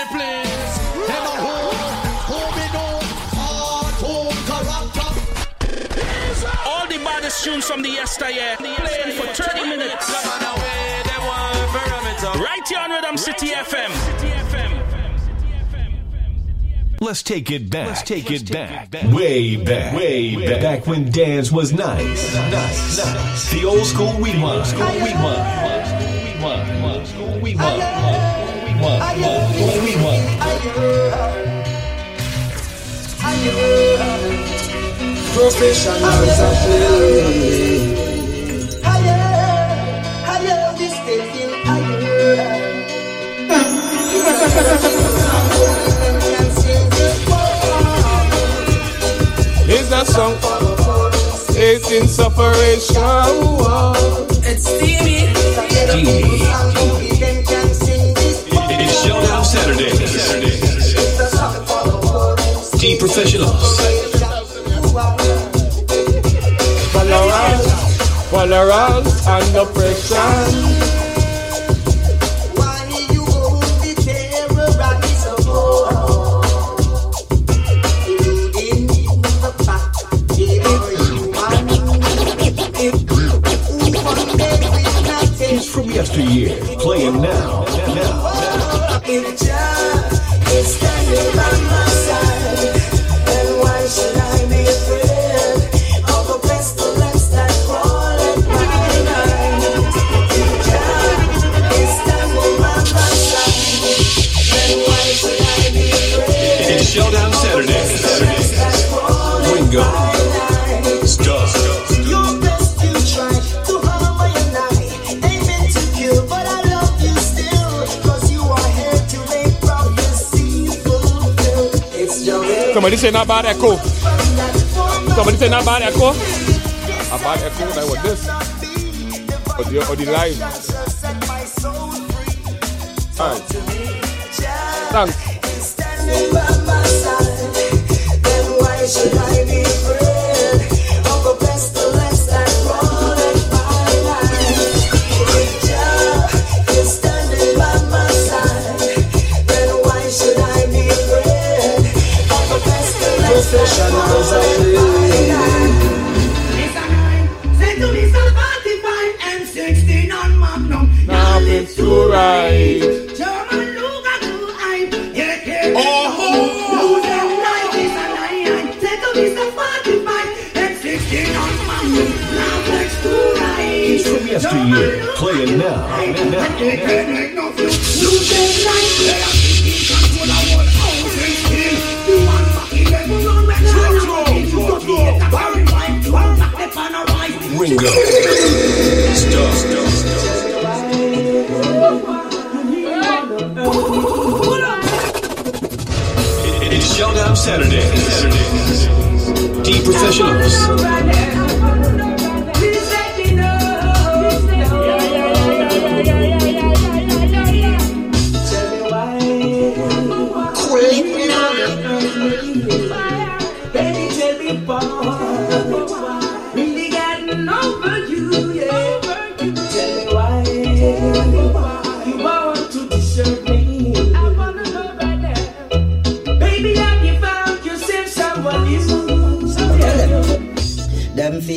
the place. Them a home, home we know, hard home character. All the baddest tunes from the yesteryear. Playing for 30 minutes. Right here on Rhythm City FM. Let's take it back. Let's take it back. Way back. Way back. Back when dance was nice. Nice. Nice. The old school we rewind. School rewind. Rewind. School rewind. Rewind. School rewind. Professionals are playing. Is that song? It's in separation. It's Stevie. It's Showdown Saturday. Team professionals. Tolerance, tolerance and oppression. Say not bad echo. Somebody say not bad echo. A bad echo like what this? Or the, or the live. Alright. Thanks. Professionals Hits from yesteryear. Playing now. Ringo. Star. It's Showdown Saturday. Team professionals.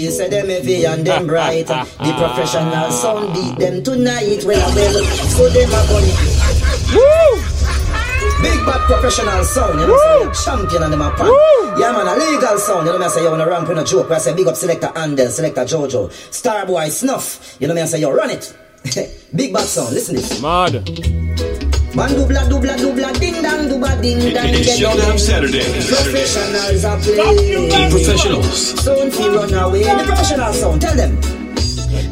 Face say them heavy and them bright. The professional sound beat them tonight. Well, well, so them a gun. Woo! Big bad professional sound, you know what I'm saying? Champion and them a pan. Yeah man, a legal sound, you know what I'm saying? You wanna ramp with a joke, I say big up selector Andel, selector Jojo, Starboy Snuff, you know what I'm saying? You run it. big bad sound, listen this. Mad. Man dubla dubla dubla ding dang duba ding dang It's ding, Showdown ding. Saturday. Professionals are playing. Team professionals. Sound fi run away. The professional sound, tell them.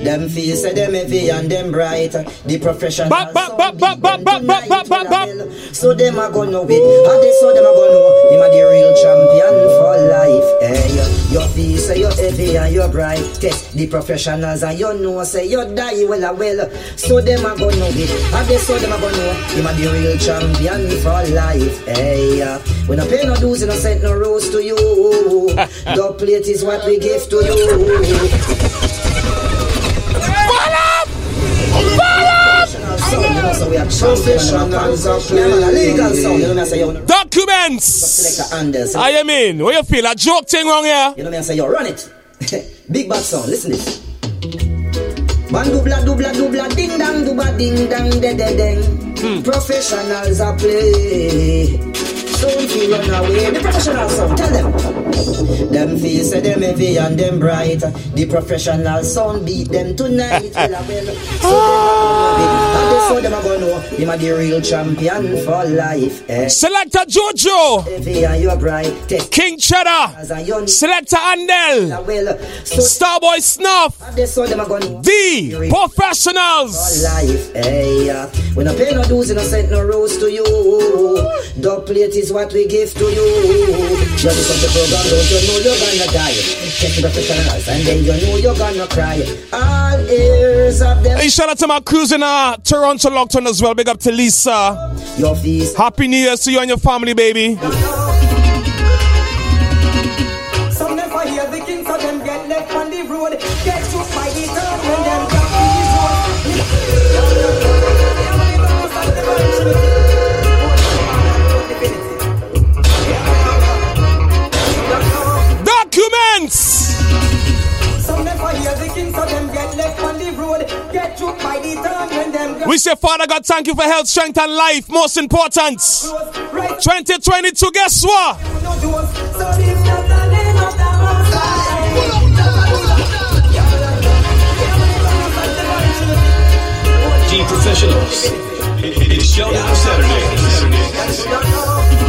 Them say them heavy and them bright. The professional Bop, bop, sound bop, bop, beat bop, them bop, bop, tonight bop, with a bop, bell. So them a go know it. How they so them a go know. Him a the real champion for life. Hey, your feel say you're heavy and you're bright. Test the professionals and you know say you die well a well. So them a go know it. How they so them a go know. Him a the real champion for life. Hey, we no pay no dues, we no send no rose to you. the plate is what we give to you. Documents. Select a Anders. I am in. What you feel? A joke thing wrong here? You know me I say yo. Run it. Big bad sound. Listen this. One dubla dubla dubla ding dang duba ding dang de de ding. Hmm. Professionals are play. Don't feel run away. The professional sound. Tell them. Them feel say them heavy and them bright. The professional sound beat them tonight. well, I well. So ah! Him a the real champion for life. Eh. Selector Jojo. Heavy and you bright. Test King Cheddar. as a. Selector Andel. Starboy Snuff. and they so a go know. The Professionals. life. Hey, uh, we no pay no dues, we no send no rose to you. Dog plate is what we give to you. You listen to the program, don't you know you're gonna die? The professionals, and then you know you're gonna cry. All ears of them, Hey, shout out to my crews in uh, Toronto Lockton as well. Big up to Lisa. your feast. Happy New Year to you and your family, baby. We say, Father God, thank you for health, strength, and life. Most important. 2022, guess what? no doors. So lift up the name of the Most High. G Professionals. It's Showdown Saturday.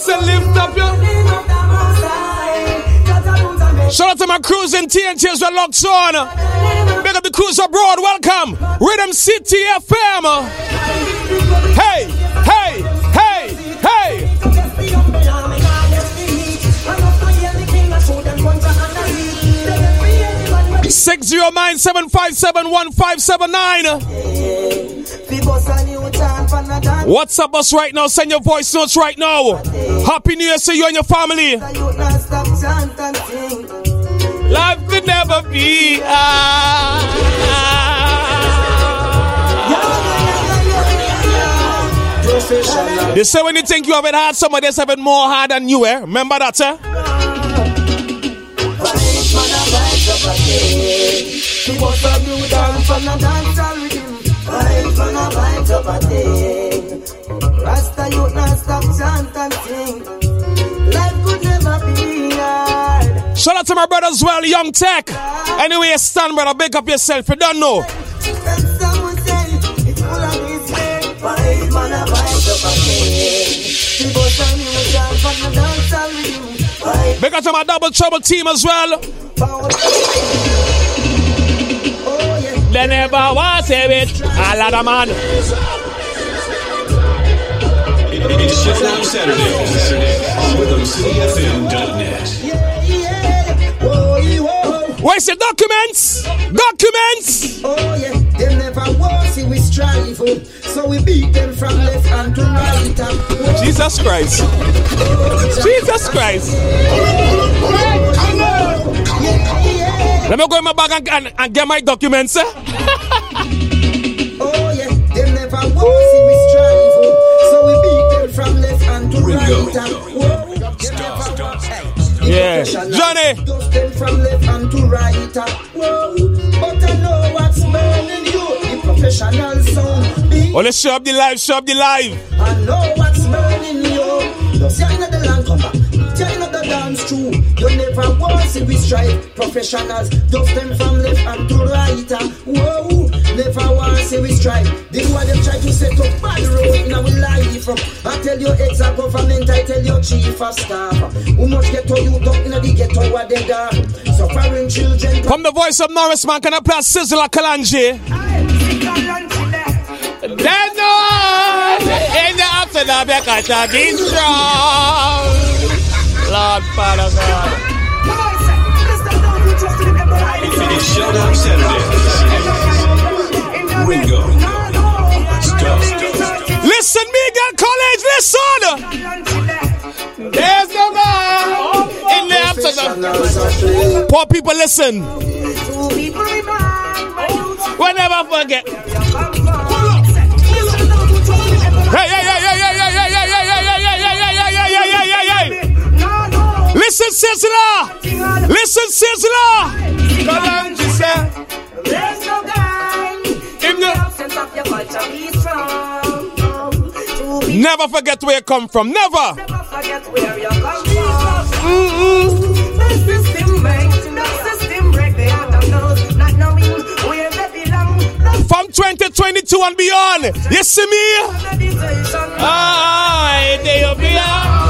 Say, lift up your. Shout out to my crews in TNT as well, locked on. Big up the crews abroad. Welcome. Rhythm City FM. Hey, hey, hey, hey. Six zero nine seven five seven one five seven nine. What's up, us right now? Send your voice notes right now. Happy New Year to you and your family. Life could never be. ah. They say when you think you have it hard, somebody have it more hard than you, eh? Remember that, eh? Rasta youth not stop chant and sing. Life could never be hard. Shout out to my brother as well, Young Tech. Anyway, stand, brother. Big up yourself. You don't know. And someone say it's full of mistake. Wise man a fight up again. People tell me we can't find a dance all with you. Wise Big up to my double trouble team as well. They never was it. A lot of man. It's Showdown Saturday. On RhythmCityFM.net. Yeah, yeah. Whoa, whoa. Where's the documents? Documents. Oh yeah, they never walk, see we strive. oh. So we beat them from left and to right. and whoa. Jesus Christ. Jesus Christ. Let me go in my bag and, and, and get my documents. Eh? Oh yeah, them never walk, The Yeah. professionals Johnny. Dust them from left and to right. and Whoa, but I know what's burning you. The professional sound. Big Oh, let's show up the live, show up the live. I know what's burning you. Just say another land come back. Tell another dance true. You never want see we strive. Professionals dust them from left and to right. Whoa, never want to see we strive. They why them try to set up bad road in our life. I tell your ex a government, I tell your chief of staff. Um, who much get to you up in the ghetto where they are. Suffering children. From the voice of Norris, man, can I play a Sizzla like Kalonji? There's no one in the afternoon because to be strong. Lord Father God. It's Showdown Saturday. Ringo. Stop. Listen, Collins. Please listen. There's no God in the afternoon. Poor people, listen. We'll never forget. Hey, hey, hey, hey, hey, hey, hey, hey, hey, hey, hey, hey, hey, hey, hey, hey. Listen, Sizzla. Listen, Sizzla. Kalonji said. There's no guy Never forget where you come from. Never. from. The system breaks, the system break, they have to know, not knowing where they belong. From 2022 and beyond. You see me? Ah, be. Pull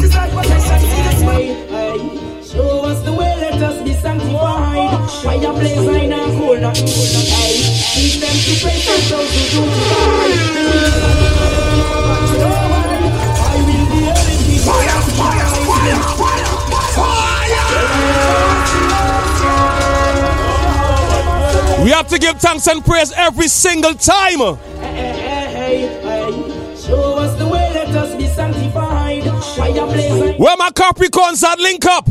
We have to give thanks and praise every single time. Hey, hey, hey. Show us the way, let us be sanctified. Where my Capricorns at link up?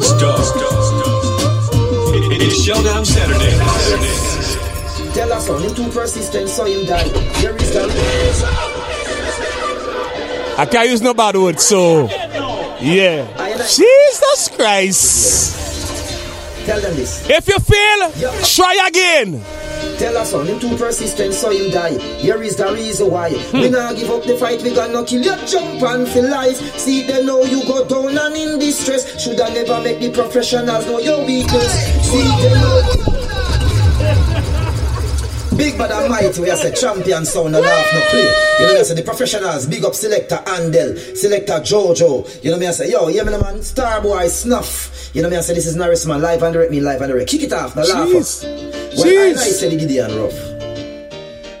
Star. Star. Star. It is Showdown Saturday. Saturday. Tell us son, him too persistent, so him die. Here is the I can't use no bad words, so. Yeah. Jesus Christ. Tell them this. If you fail, try again. Tell us son, him too persistent, so him die. Here is the reason why. We not give up the fight, we gonna kill you, jump and for life. See them know you go down and in distress. Should I never make the professionals know your weakness? See them know. Big bad and mighty, we are say champion sound and laugh no play. You know me I say the professionals, big up selector Andel, selector Jojo. You know me I say, yo, yeah me no man, Starboy Snuff. You know me I say this is Norris man, live and direct me, live and direct. Kick it off, no laugh. Jeez. Well, I, and I Jeez. said the Gideon rough.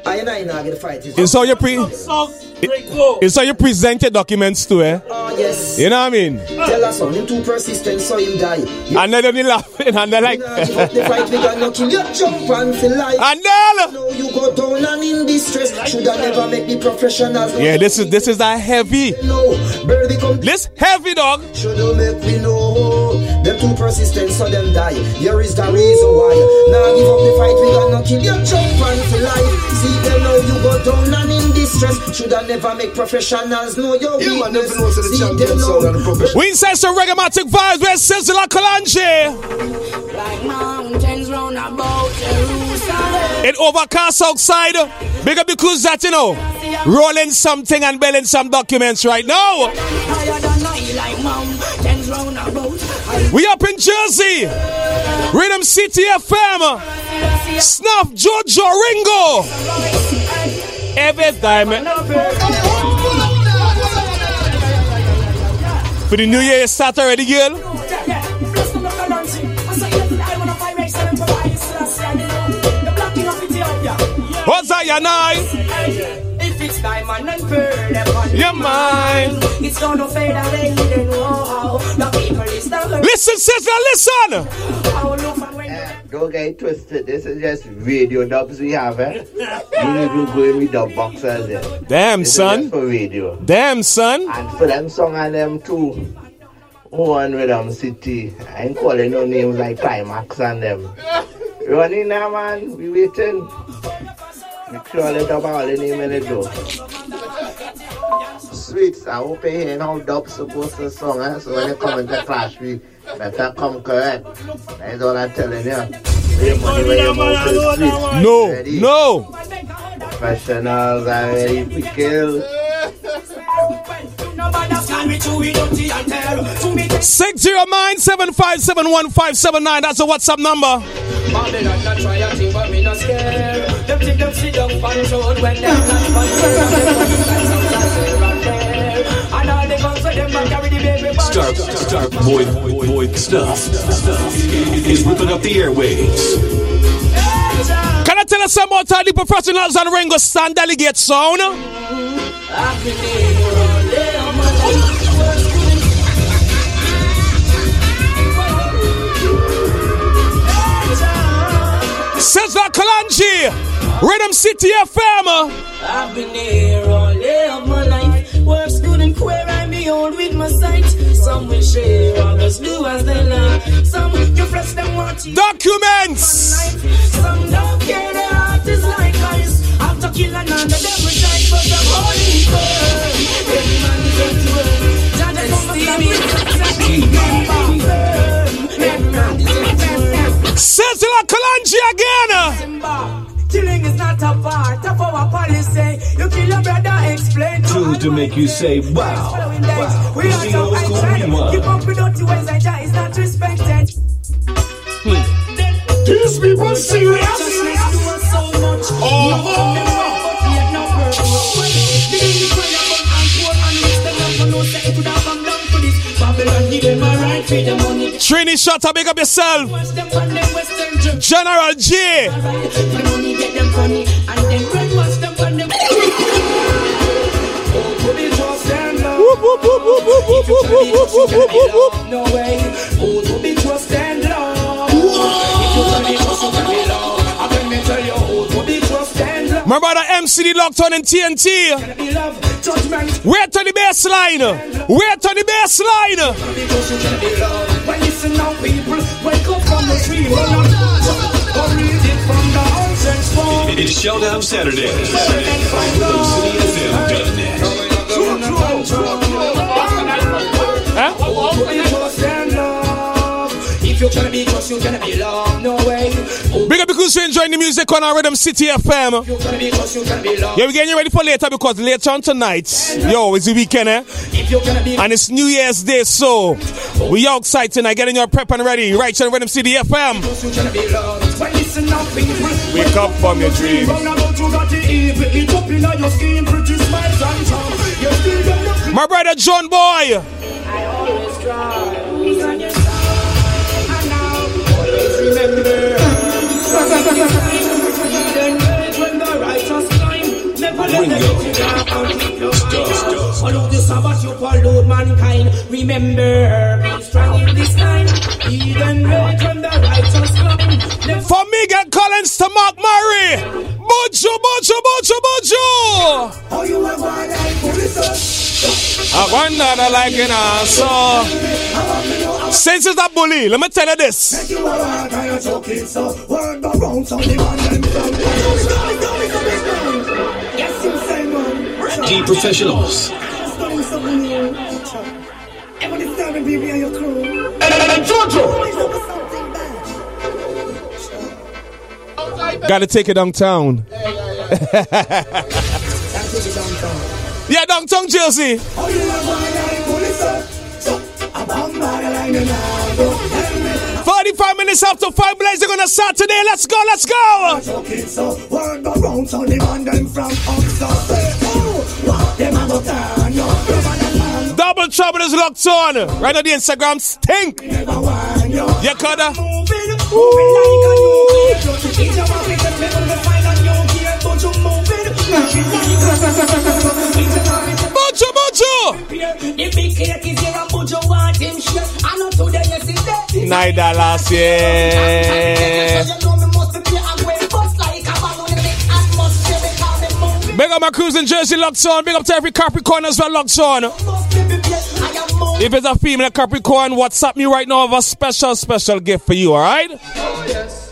I and I now get the fight. Is It's how you pre. It's how you present your documents to, eh? Oh yes. You know what I mean? Tell us son, him too persistent, so him die. You And then they laughing and they're like, nah give up the fight, we gonna kill you, jump and for life. and then. Know you go down and in distress. Should I never make the professionals Yeah, this is this is a heavy. No, birdie come This heavy dog. Should you make me know Them too persistent so them die Here is the reason why Now give up the fight we gonna kill your jump and for life See them now you go down and in distress Should I never make professionals know your Yeah, man, weakness never know, so the See champion them sound and the now professional. We say some reggaematic vibes with Sizzla and Kalonji. Like mountains round about Jerusalem. It overcast outside. Big up crews that you know. Rolling something and belling some documents right now. Higher than I like mountains round about. I We up in Jersey. Rhythm City FM. Snuff Jojo Ringo. Every time. For the new year, you start already, girl. What's that, your night? If it's diamond and pearl, You're mine. It's gonna fade away, then wow. The people is the Listen, sister, listen. Don't get it twisted. This is just radio dubs we have, eh? You need to go in with dub boxers there. Damn, This is son. just for radio. Damn, son. And for them song and them too. One with them city. I ain't calling no names like Climax and them. Running now, man. We waiting. Make sure let up all the name in the door. Sweets, I hope you hearing how dub's supposed to song, eh? So when you come into clash, we better come correct. That's all I'm telling you. Pay money where your mouth is sweet. No, Ready? no. Professionals are ready to kill. nobody scan me through it dirty and tell To me 609-757-1579. That's the WhatsApp number. Stark, Stark, Boyd, Boyd stuff, stuff is ripping up the airwaves. Can I tell us some more time the professionals on Ringo Sand Delegate Sound? that Kalonji, Rhythm City FM. I've been here all day of my life. some will share, others do as they. Some them. Documents! Some don't care, their heart is like ice. I'm to another, them will die, but I'm. Every man is again! Simba. Killing is not a part of our policy. You kill your brother, explain to Tunes to make you say, wow. Following that, we It's are the so old school excited. rewind. Keep up with dirty ways and that is not respected. Hmm. These people serious. Righteousness do us so much. Oh. Trini Shot, big up yourself. General J. My brother MCD locked on in TNT. Wait on the baseline. Wait on the baseline. It's Showdown Saturday. Huh? If you're gonna be close, you're gonna be long. No who's enjoying the music on our Rhythm City FM. Yeah, we're getting ready for later because later on tonight, yo, it's the weekend, eh? And it's New Year's Day, so we outside tonight getting your prep and ready right here on Rhythm City FM. Wake up from your dreams. My brother John Boy. Ringo. Stop. Follow the Sabbath, you follow mankind. Remember, be strong in this time. Even though from the righteous come. For me, get Collins to Mark Murray. Buju, buju, buju, buju. Oh, you are going to I wonder I like it know, so since it's a bully, let me tell you this. G professionals to Gotta take it downtown. Yeah, yeah, yeah. yeah downtown Chelsea. Forty-five minutes after five blades, they're gonna start today. Let's go, let's go trouble is locked on. Right on the Instagram stink. Yeah, coulda. Bojo, bojo. Neither last year. Big up my crews in Jersey locked on. Big up to every Capricorn as well locked on. If it's a female Capricorn, WhatsApp me right now. I have a special, special gift for you, alright? Oh, you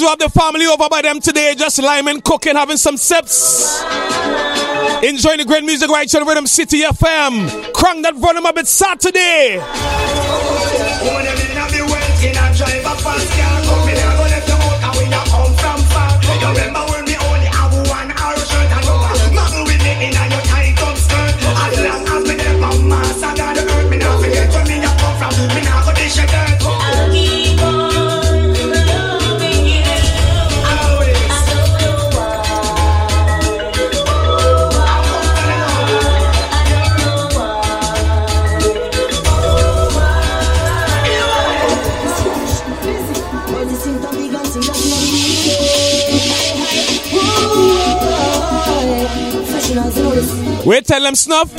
We have the family over by them today, just liming, cooking, having some sips. Enjoying the great music right here on Rhythm City FM. Crank that volume up, it's Saturday. Wait, tell them snuff.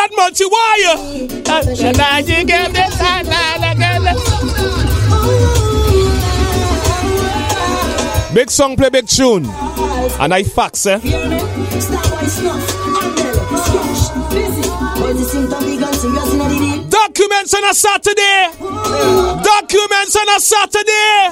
That? Why you? Big song, play big tune. And I fax, eh? Documents on a Saturday. Documents on a Saturday.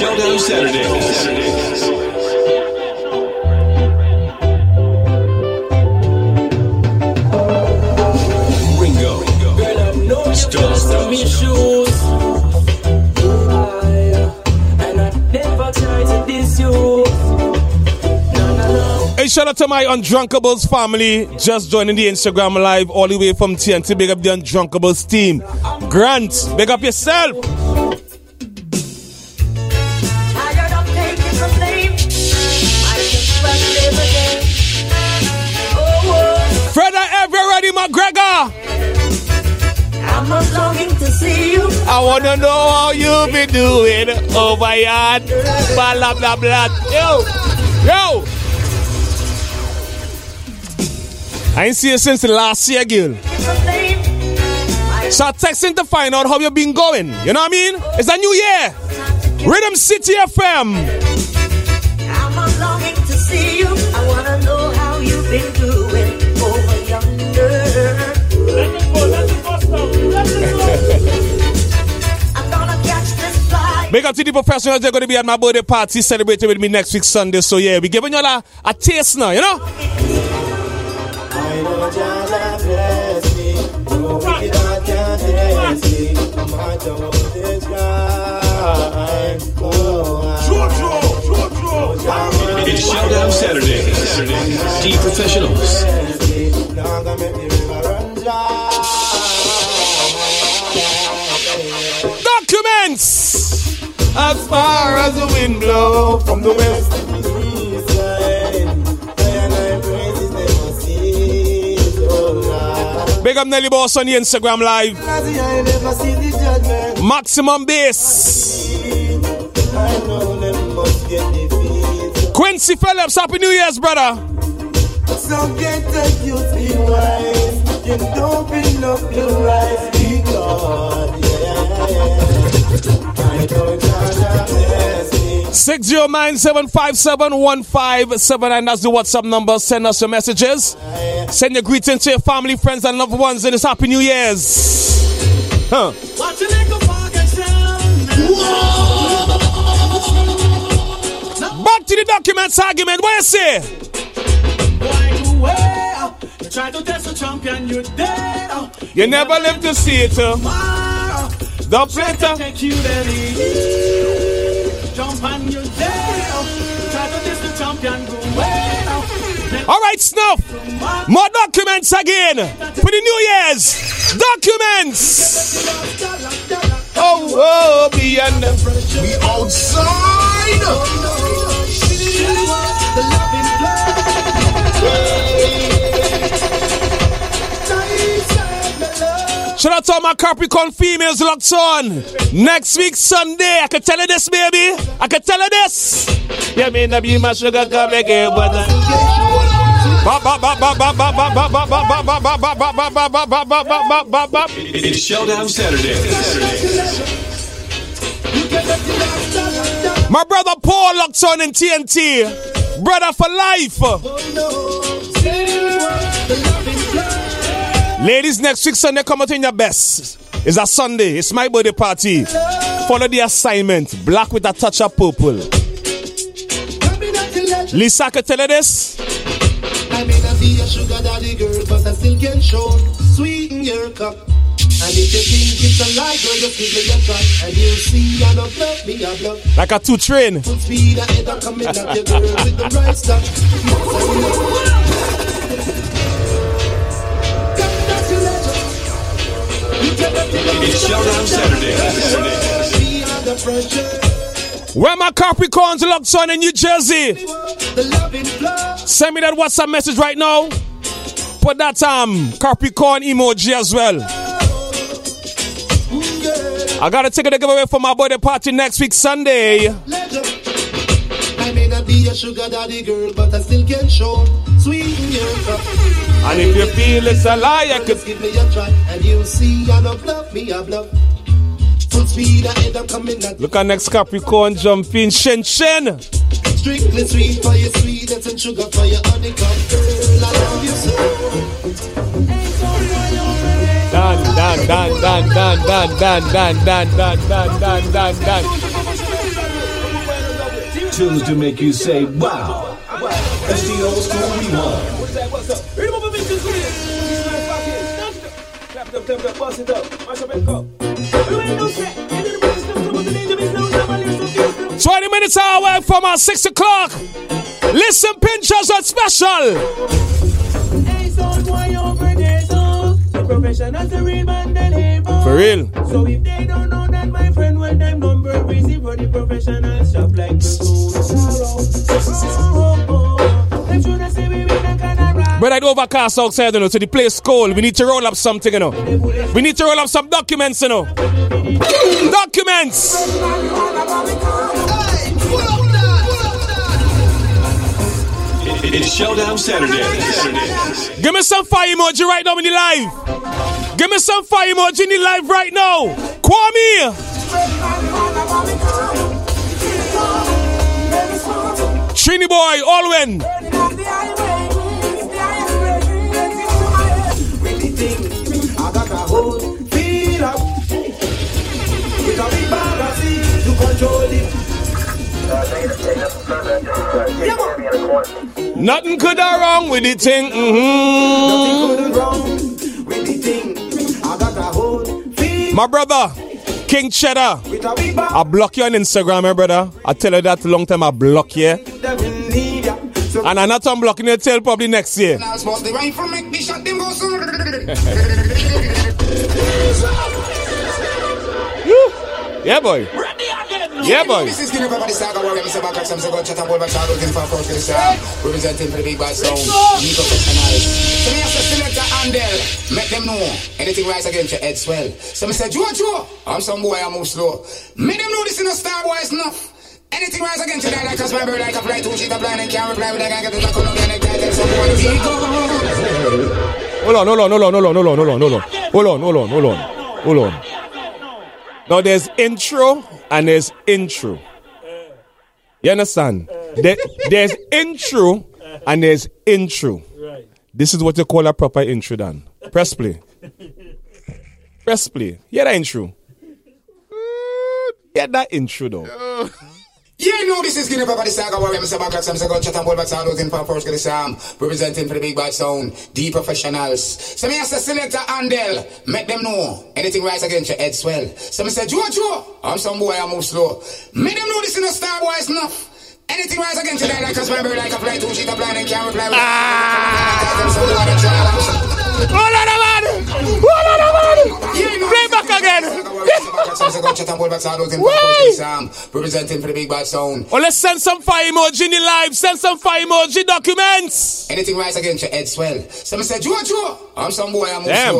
Showdown Saturdays. Ringo. Stop, issues. I- And I never to diss you. Hey, shout out to my Undrunkables family. Just joining the Instagram live all the way from TNT. Big up the Undrunkables team. Grant, big up yourself. I'm not longing to see you. I wanna know how you be doing oh over yard. Blah blah blah. Yo, yo. I ain't see you since the last year, girl. Start texting to find out how you been going. You know what I mean? It's a new year. Rhythm City FM. Big up to the professionals. They're going to be at my birthday party celebrating with me next week Sunday. So yeah, we're giving you a, a taste now, you know? I know Saturday. bless me. as far as the wind blow from the west. Big up Nelly Boss on the Instagram live. Maximum bass. Quincy Phillips, Happy New Year's, brother. Be God. Yeah, yeah. I know Jah bless me. 609-757-1579. That's the WhatsApp number. Send us your messages. Send your greetings to your family, friends, and loved ones in this Happy New Year's. Huh. Back to the documents argument. What you say? Try to test the champion, you're dead. You never live to see it. uh. The Plata. All right, Snuff. More documents again for the New Year's. Documents. Oh, oh, oh be uh, We outside. Out to all my Capricorn females locked on. Next week, Sunday, I can tell you this, baby. I can tell you this. Yeah, me not be my sugar come again, but. It's Showdown Saturday. My brother Paul locked on in TNT. Brother for life. Ladies, next week Sunday, come out in your best. It's a Sunday. It's my birthday party. Follow the assignment. Black with a touch of purple. Lisa, can tell you this. I may not be a sugar daddy girl, but I still can show sweet in your cup. And if you think it's a lie, girl, give me a try. And you'll see I don't love me, I love. Like a two train. Full speed ahead, I'm coming at your girl with the right stuff. It's Saturday. Where my Capricorns locked on in New Jersey? Send me that WhatsApp message right now. Put that um Capricorn emoji as well. I got a ticket to give away for my birthday party next week Sunday. Be a sugar daddy girl, but I still can show sweet in your cup. And if you feel it's a lie, I could Just give me a try, and you'll see I don't love me, I love. Full speed ahead, I'm coming at look at next Capricorn jumping, Shen Shen. Strictly sweet for your sweetness and sugar for your honeycomb. Girl, I love you so. Dan dan dan dan dan dan dan dan dan dan dan dan dan dan tunes to make you say, wow. It's the old school rewind. What's that? What's up? Read up up, and cup. Them 20 minutes away from our 6 o'clock. Listen, Pinchers are special. For real. So if they don't know that, my friend, well, them number is for the professionals shop like the Them shoulda say we win a kind of rock. But I'd overcast outside, you know, so the place cold. We need to roll up something, you know. We need to roll up some documents, you know. Documents! It's Showdown Saturday. Saturday. Give me some fire emoji right now in the live. Give me some fire emoji in the live right now. Kwame! To control it. Nothing could go wrong with the thing. hmm Nothing wrong with the thing. I got a My brother, King Cheddar. I block you on Instagram, eh, brother. I tell you that long time I block you. And I'm not unblocking you till probably next year. yeah, boy. Ready again Yeah, boy. This is Guinea Pepper, the saga warrior, Mr. Backup, some say chat and boy, but shout out in for approach to the sound. Representing for the big bad sound, we professionals. So me have to select make them know. Anything rise against your head swell. So me say, Jojo, I'm some boy, I move slow. Make them know this in a star boy is enough. Anything rise against your head, like a spy bird, like a fly, two sheet, a blind, and can't reply with a gang, get the tackle, no, and a guy, tell some boy, he go. Hold on, hold on, hold on, hold on, hold on, hold on, hold on. Hold on, hold on, hold on. Hold. Now there's intro and there's intro. You understand? Eh. There- there's intro and there's intro. This is what you call a proper intro, Dan. Press play. Press play. Hear that intro. Mm, Get that intro though. Oh. Yeah, know this is Guinea Pepper, the saga warrior, Mr. Backup, some say go chat and shout out in for the sound. Representing for the big bad sound, the professionals. So me select a handle, make them know. Anything rise against your head swell. So me say, Jojo, I'm some boy, I move slow. Make them know this in a star is enough. Anything rise against your head, like a spy like a fly, two sheet, a blind, and can't reply ah! With Hold on, man! Hold on, man! Play back again! Representing for the big bad sound. Oh, let's send some fire emoji in the live. Send some fire emoji documents. Anything rise against your head swell. So me say, Jojo, I'm some boy, I'm Damn.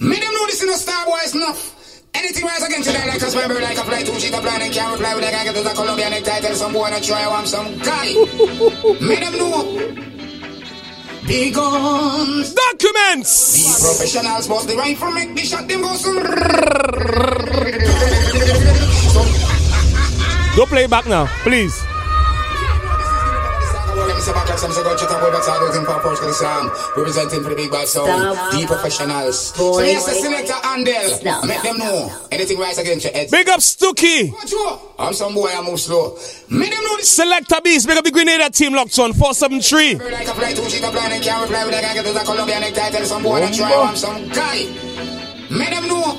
Make them know this in a star boy is enough. Anything rise against your head, like a bird, like a fly, two sheet, a blind, and can't reply with a guy, get the Columbia necktie, tell some boy, not try, I'm some guy. Make them know. Big guns. Documents. The professionals, but the rifle make the shot, them go some. Go play back now, please. Representing for the big bad sound, the professionals. So yes, select a handle, Stop. make them know. Anything rise against your head. Big up Stooky. I'm some boy, I move slow. Make them know this. Select beast. Big up the Grenada team locked on 473. Like a fly, two sheet, a blind, and can't reply with a guy, get the Columbia necktie, tell some boy, not try, I'm some guy. Make them know.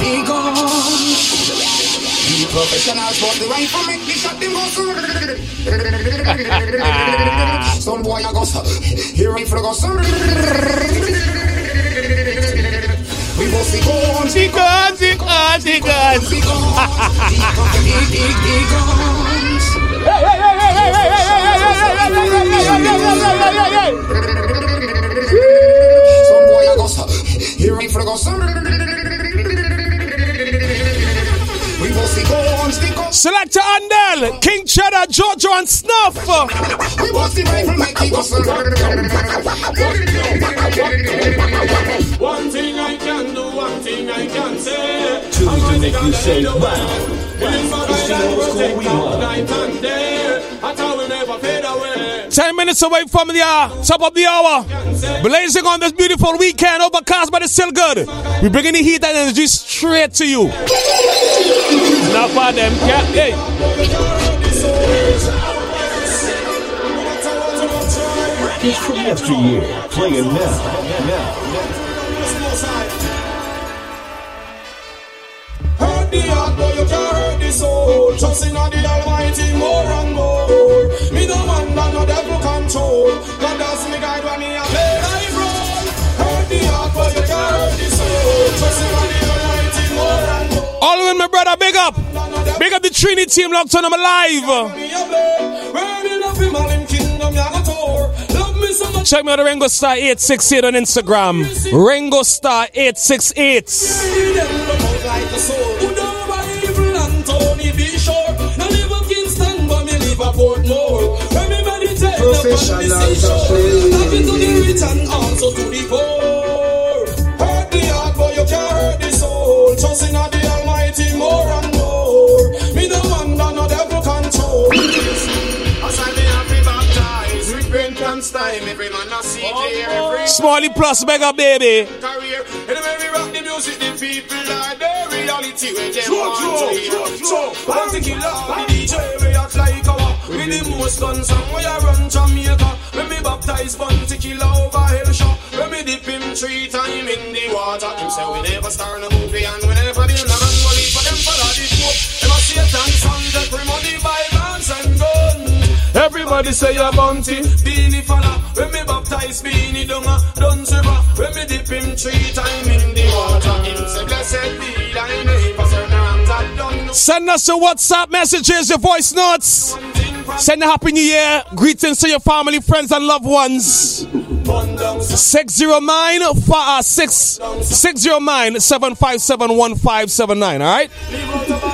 Big guns. The professionals, but the make go I go. Here, rifle go. We go. We be gone. Stick up. Select a Andel, King Cheddar, Jojo, and Snuff. We must be rifle make it go. One thing I can do, one thing I can say. Tunes to make you say, wow. It's the old school we Night and day. I thought we never fade away. 10 minutes away from the uh, top of the hour. Blazing on this beautiful weekend, overcast, but it's still good. We're bringing the heat and energy straight to you. Now for them, cat. Hey. It's from yesteryear, playing now. Now. Hurt the heart, but you can't hurt the soul. Trust in the Almighty more and more. Me no man no devil control. God does me guide when me a play life role. Hurt the heart, but you can't hurt the soul. Trust in the All in, my brother, big up. Big up the Trinity team locked on, I'm alive. Check me out, Rengo Star 868 on Instagram. Rengo Star 868. Them look out like a soul. Who don't buy evil and Tony be sure. Now live up Kingston, but me live a Portmore. When me meditate upon the seashore. Happy to the rich and also to the poor. Hurt the heart, but you can't hurt the soul. Trust in the Almighty more and more. Me no wonder no devil control. As I be happy baptized, repentance time. Every man a see every Smalley Plus, mega baby. career. Anyway, we rock the music, the people are the reality when they want to hear. So, party killer, the DJ, we act like our. We the most gun song, we a run Jamaica. When me baptize Bounty Killer over hell shot. When me dip him three time in the water. Him say we never start a movie and we never deal no man Everybody say a bounty, beanie fella. When me baptize beanie dunga, done river. When me dip him three time in the water, him say blessed be thy name. Send us your WhatsApp messages, your voice notes. Send a happy new year. Greetings to your family, friends, and loved ones. 609 uh, 6 609 757 1579, all right?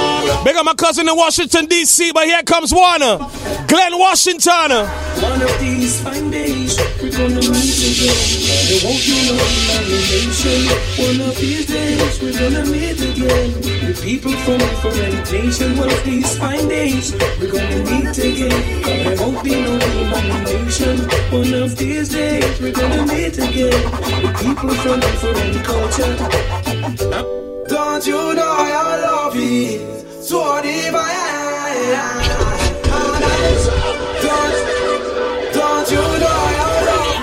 Big up my cousin in Washington, D.C., but here comes Warner. Glen Washington. One of these fine days, we're gonna meet again. There won't be no annihilation. One of these days, we're gonna meet again. The people from different nations. One of these fine days, we're gonna meet again. There won't be no annihilation. One of these days, we're gonna meet again. The people from different culture. Don't you know your love is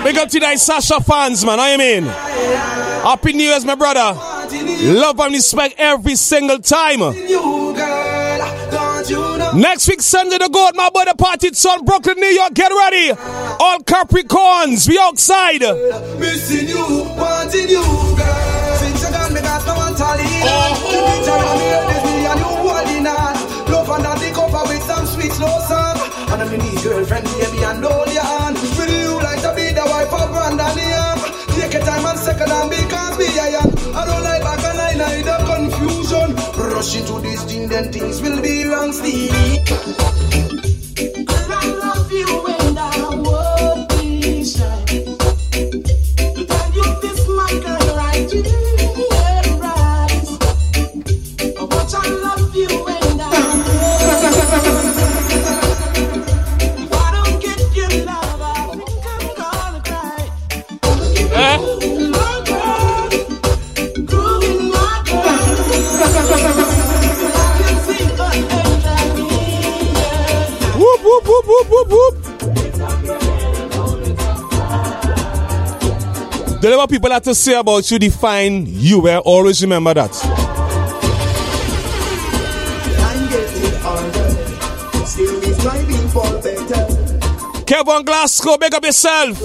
Big up to the Sasha fans, man. I in. Happy New Year's, my brother. Love and respect every single time. Next week, Sunday, the goat, my brother party. It's on Brooklyn, New York. Get ready. All Capricorns, we outside. Missing you, wanting you, girl. Since you me one Rush into this thing, then things will be wrong, Steve. People have to say about you define you. Eh? Always remember that. Kevin Glasgow, big up yourself.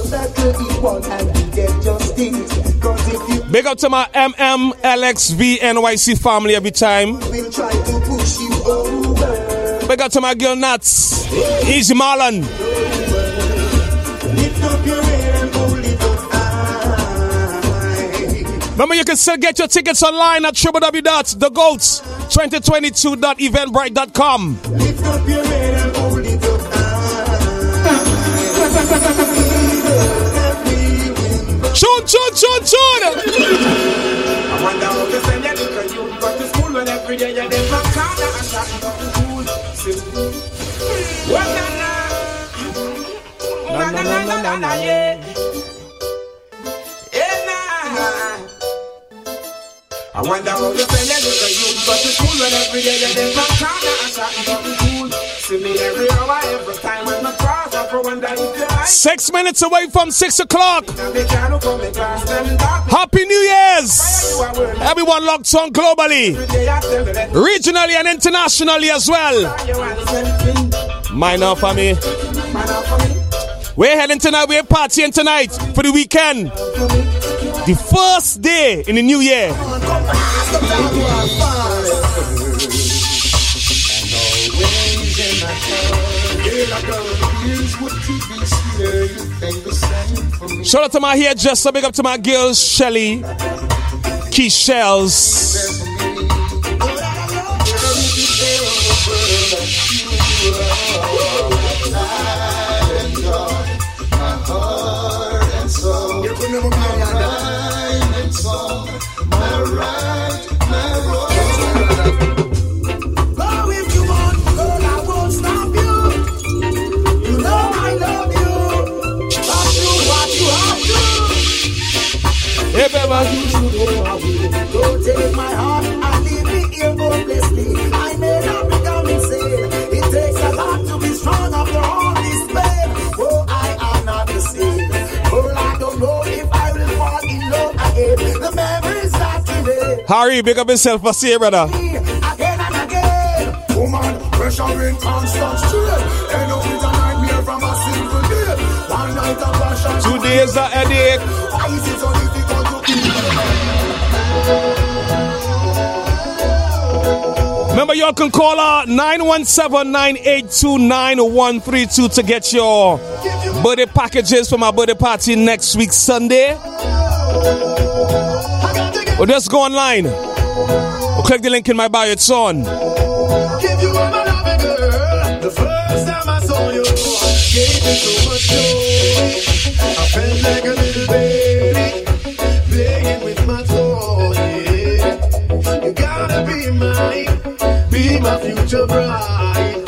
Big up to my MMLXV NYC family every time. Big up to my girl Nuts. Easy Marlon. Remember, you can still get your tickets online at www.thegoats2022.eventbrite.com. Lift up your head and hold it up Chun, chun, chun, chun. I wonder how you send your little go to school when every day you're there from and. Simple. Yeah, I wonder how you send your little youth go to school when every day you're there from corner and shot nothing cool. See me every hour, every time when I cross, I wonder if you're high. Six minutes away from six o'clock. Now they can't come and cross them dark. Happy New Year's. Everyone locked on globally, They have them let regionally, and internationally as well. you understand. Mine up for me. Man up for me. We're heading tonight. We're partying tonight for the weekend. The first day in the new year. Shout out to my hairdresser. Big up to my girls, Shelly, Key Harry, big up yourself for see brother. Again and again. Woman, pressure in constant strain. End up with a nightmare from a single day. One night of passion. Two days a headache. Why is it so difficult to Remember, y'all can call out 917-982-9132 to get your birthday packages for my birthday party next week, Sunday. Or just go online. Or click the link in my bio. It's on. Give you my girl. The first time I saw you, gave me so much joy. I felt like a little baby. You gotta be my future bride.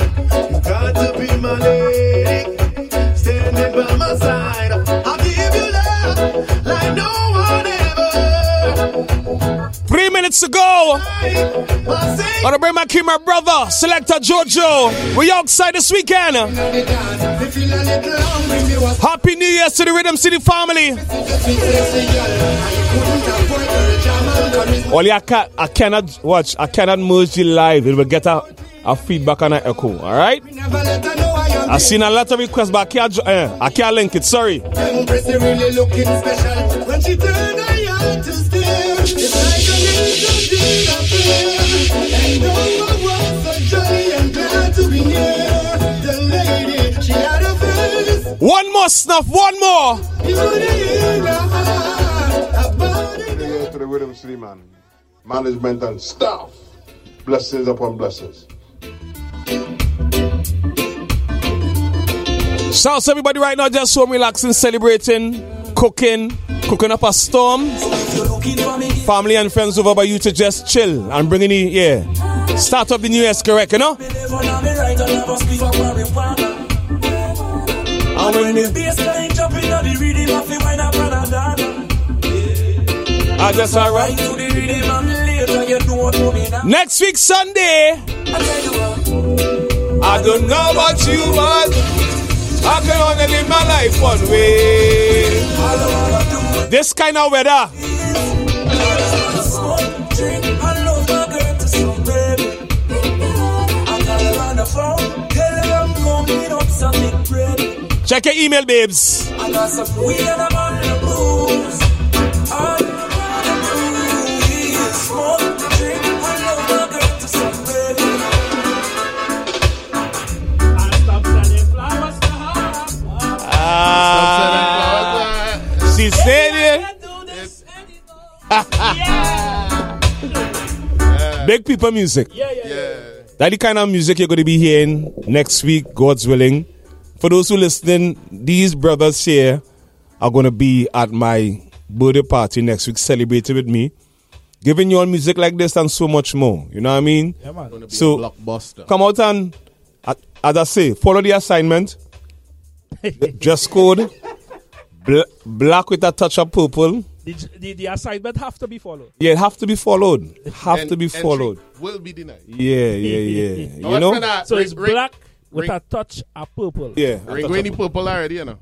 You got to be my to go. Wanna bring my key, my brother, Selector Jojo. We outside this weekend. Happy New Year to the Rhythm City family. Only I, can, I cannot watch, I cannot merge the live. It will get a, a feedback and an echo. All right. I've seen a lot of requests, but I can't, eh, I can't link it. Sorry. One more snuff, one more. beauty in her heart, a body. Here to the Rhythm City man. Management and staff. Blessings upon blessings. Shouts everybody right now, just so relaxing, celebrating, cooking, cooking up a storm. Family and friends over by you to just chill and bringing it, yeah. Start up the new year's correct, you know? And when the bassline jumping on the rhythm, I feel when I run a I just alright. to the rhythm and later you don't know me now. Next week, Sunday. I don't know about you, but I can only live my life one way. This kind of weather. Girl to email, baby. Ah, she said it. Big people music. Yeah, yeah, yeah. That the kind of music you're going to be hearing next week, God's willing. For those who listening, these brothers here are going to be at my birthday party next week, celebrating with me, giving you all music like this and so much more. You know what I mean? Yeah, man. Gonna be so a blockbuster. come out and, as I say, follow the assignment. Dress code, bl- black with a touch of purple. The, the, the assignment have to be followed. Yeah, it have to be followed. Have And to be followed. Will be denied. Yeah, yeah, yeah. You know? So it's ring- black with ring- a touch of purple. Yeah. Ring Granny purple already, you know.